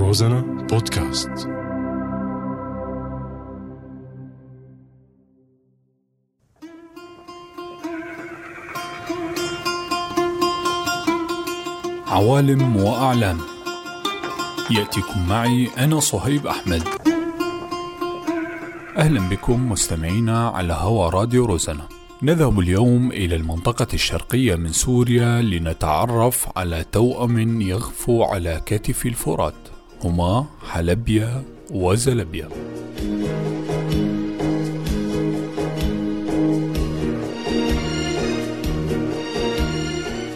روزانا بودكاست. عوالم وأعلام. يأتيكم معي أنا صهيب أحمد. أهلا بكم مستمعينا على هوا راديو روزانا. نذهب اليوم إلى المنطقة الشرقية من سوريا لنتعرف على توأم يغفو على كتف الفرات. هما حلبيا وزلبيا.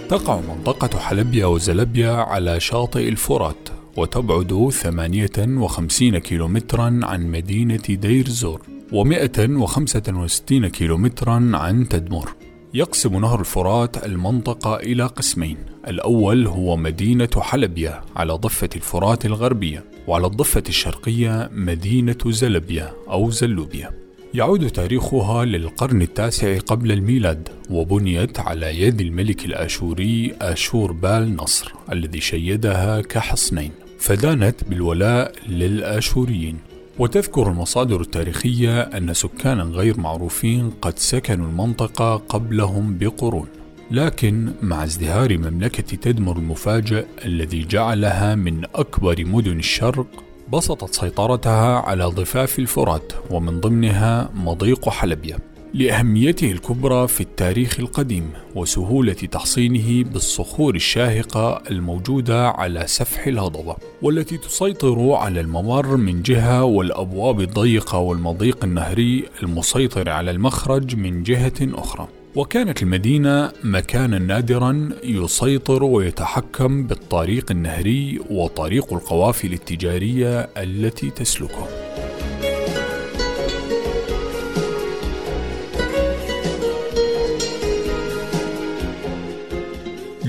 تقع منطقة حلبيا وزلبيا على شاطئ الفرات وتبعد 58 كيلومترا عن مدينة دير زور و165 كيلومترا عن تدمر. يقسم نهر الفرات المنطقة إلى قسمين. الأول هو مدينة حلبية على ضفة الفرات الغربية وعلى الضفة الشرقية مدينة زلبية أو زلوبيا يعود تاريخها للقرن التاسع قبل الميلاد وبنيت على يد الملك الآشوري آشور بال نصر الذي شيدها كحصنين فدانت بالولاء للآشوريين. وتذكر المصادر التاريخية أن سكانا غير معروفين قد سكنوا المنطقة قبلهم بقرون. لكن مع ازدهار مملكة تدمر المفاجئ الذي جعلها من أكبر مدن الشرق بسطت سيطرتها على ضفاف الفرات ومن ضمنها مضيق حلبية. لأهميته الكبرى في التاريخ القديم وسهولة تحصينه بالصخور الشاهقة الموجودة على سفح الهضبة والتي تسيطر على الممر من جهة والأبواب الضيقة والمضيق النهري المسيطر على المخرج من جهة أخرى. وكانت المدينة مكانا نادرا يسيطر ويتحكم بالطريق النهري وطريق القوافل التجارية التي تسلكه.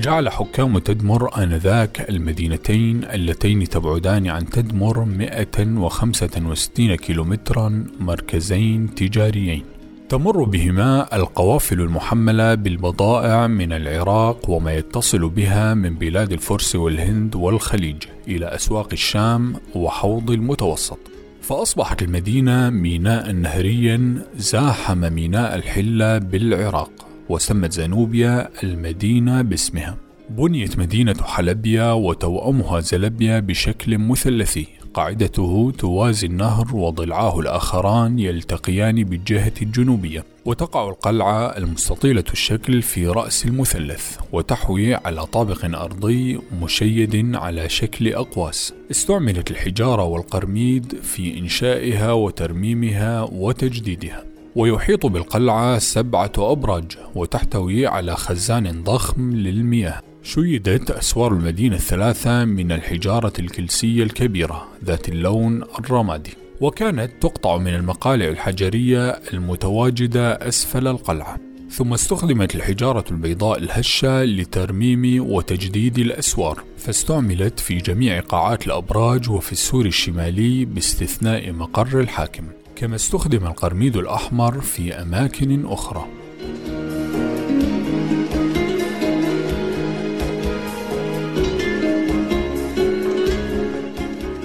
جعل حكام تدمر آنذاك المدينتين اللتين تبعدان عن تدمر 165 كيلومترا مركزين تجاريين. تمر بهما القوافل المحملة بالبضائع من العراق وما يتصل بها من بلاد الفرس والهند والخليج إلى أسواق الشام وحوض المتوسط. فأصبحت المدينة ميناء نهريا زاحم ميناء الحلة بالعراق. وسمت زنوبيا المدينة باسمها. بنيت مدينة حلبيا وتوأمها زلبيا بشكل مثلثي. قاعدته توازي النهر وضلعاه الآخران يلتقيان بالجهة الجنوبية وتقع القلعة المستطيلة الشكل في رأس المثلث. وتحوي على طابق أرضي مشيد على شكل أقواس. استعملت الحجارة والقرميد في إنشائها وترميمها وتجديدها. ويحيط بالقلعة سبعة أبراج وتحتوي على خزان ضخم للمياه. شيدت أسوار المدينة الثلاثة من الحجارة الكلسية الكبيرة ذات اللون الرمادي. وكانت تقطع من المقالع الحجرية المتواجدة أسفل القلعة. ثم استخدمت الحجارة البيضاء الهشة لترميم وتجديد الأسوار. فاستعملت في جميع قاعات الأبراج وفي السور الشمالي باستثناء مقر الحاكم. كما استخدم القرميد الأحمر في أماكن أخرى.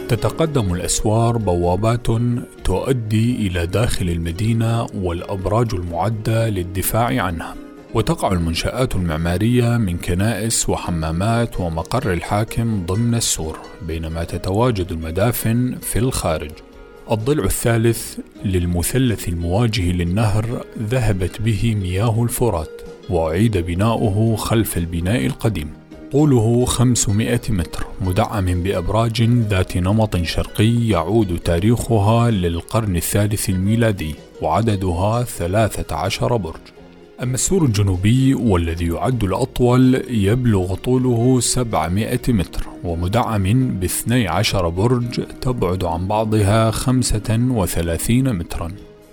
تتقدم الأسوار بوابات تؤدي إلى داخل المدينة والأبراج المعدة للدفاع عنها. وتقع المنشآت المعمارية من كنائس وحمامات ومقر الحاكم ضمن السور بينما تتواجد المدافن في الخارج. الضلع الثالث للمثلث المواجه للنهر ذهبت به مياه الفرات وأعيد بناؤه خلف البناء القديم. طوله 500 متر مدعم بأبراج ذات نمط شرقي يعود تاريخها للقرن الثالث الميلادي وعددها 13 برج. أما السور الجنوبي والذي يعد الأطول يبلغ طوله 700 متر ومدعم ب 12 برج تبعد عن بعضها 35 مترا.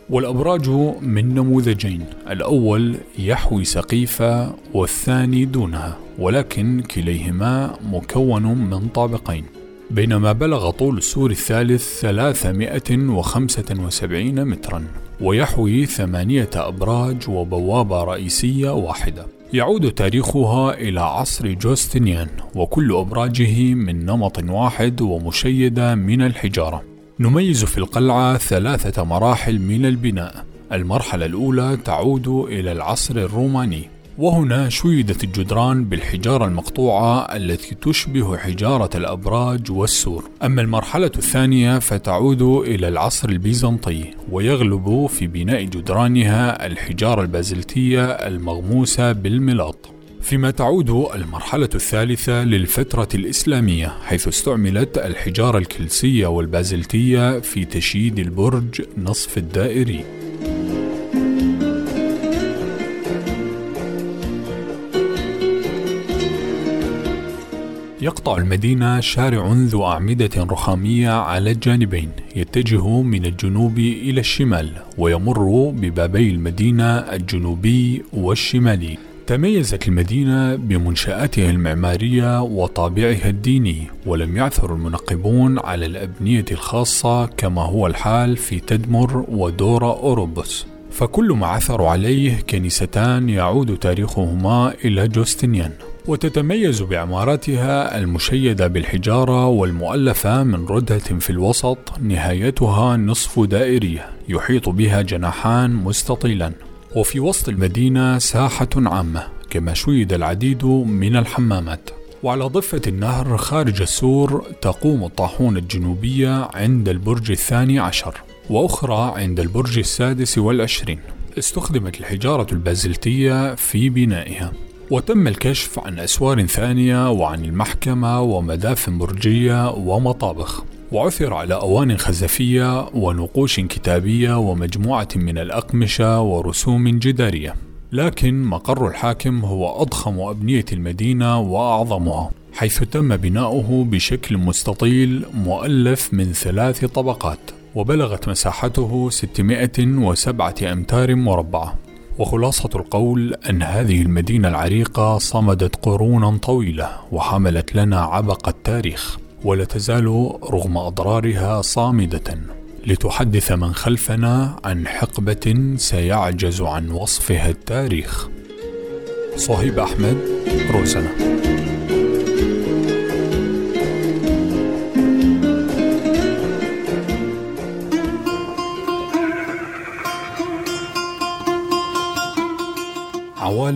والأبراج من نموذجين الأول يحوي سقيفة والثاني دونها ولكن كليهما مكون من طابقين. بينما بلغ طول السور الثالث 375 مترا ويحوي ثمانية أبراج وبوابة رئيسية واحدة. يعود تاريخها إلى عصر جوستنيان وكل أبراجه من نمط واحد ومشيدة من الحجارة. نميز في القلعة ثلاثة مراحل من البناء. المرحلة الأولى تعود إلى العصر الروماني. وهنا شيدت الجدران بالحجارة المقطوعة التي تشبه حجارة الأبراج والسور. أما المرحلة الثانية فتعود إلى العصر البيزنطي ويغلب في بناء جدرانها الحجارة البازلتية المغموسة بالملاط. فيما تعود المرحلة الثالثة للفترة الإسلامية حيث استعملت الحجارة الكلسية والبازلتية في تشييد البرج نصف الدائري. يقطع المدينة شارع ذو أعمدة رخامية على الجانبين يتجه من الجنوب إلى الشمال ويمر ببابي المدينة الجنوبي والشمالي. تميزت المدينة بمنشآتها المعمارية وطابعها الديني ولم يعثر المنقبون على الأبنية الخاصة كما هو الحال في تدمر ودورا أوروبوس. فكل ما عثروا عليه كنيستان يعود تاريخهما إلى جوستنيان وتتميز بعماراتها المشيدة بالحجارة والمؤلفة من ردة في الوسط نهايتها نصف دائرية يحيط بها جناحان مستطيلان وفي وسط المدينة ساحة عامة كما شيد العديد من الحمامات. وعلى ضفة النهر خارج السور تقوم الطاحونة الجنوبية عند البرج الثاني عشر وأخرى عند البرج السادس والعشرين. استخدمت الحجارة البازلتية في بنائها. وتم الكشف عن أسوار ثانية وعن المحكمة ومدافن برجية ومطابخ وعثر على أوان خزفية ونقوش كتابية ومجموعة من الأقمشة ورسوم جدارية. لكن مقر الحاكم هو أضخم أبنية المدينة وأعظمها حيث تم بناؤه بشكل مستطيل مؤلف من ثلاث طبقات وبلغت مساحته 607 أمتار مربعة. وخلاصة القول أن هذه المدينة العريقة صمدت قرونا طويلة وحملت لنا عبق التاريخ ولا تزال رغم أضرارها صامدة. لتحدث من خلفنا عن حقبة سيعجز عن وصفها التاريخ. صهيب أحمد روسنا.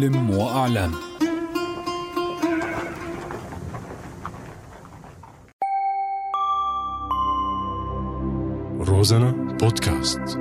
عوالم وأعلام. روزانا بودكاست.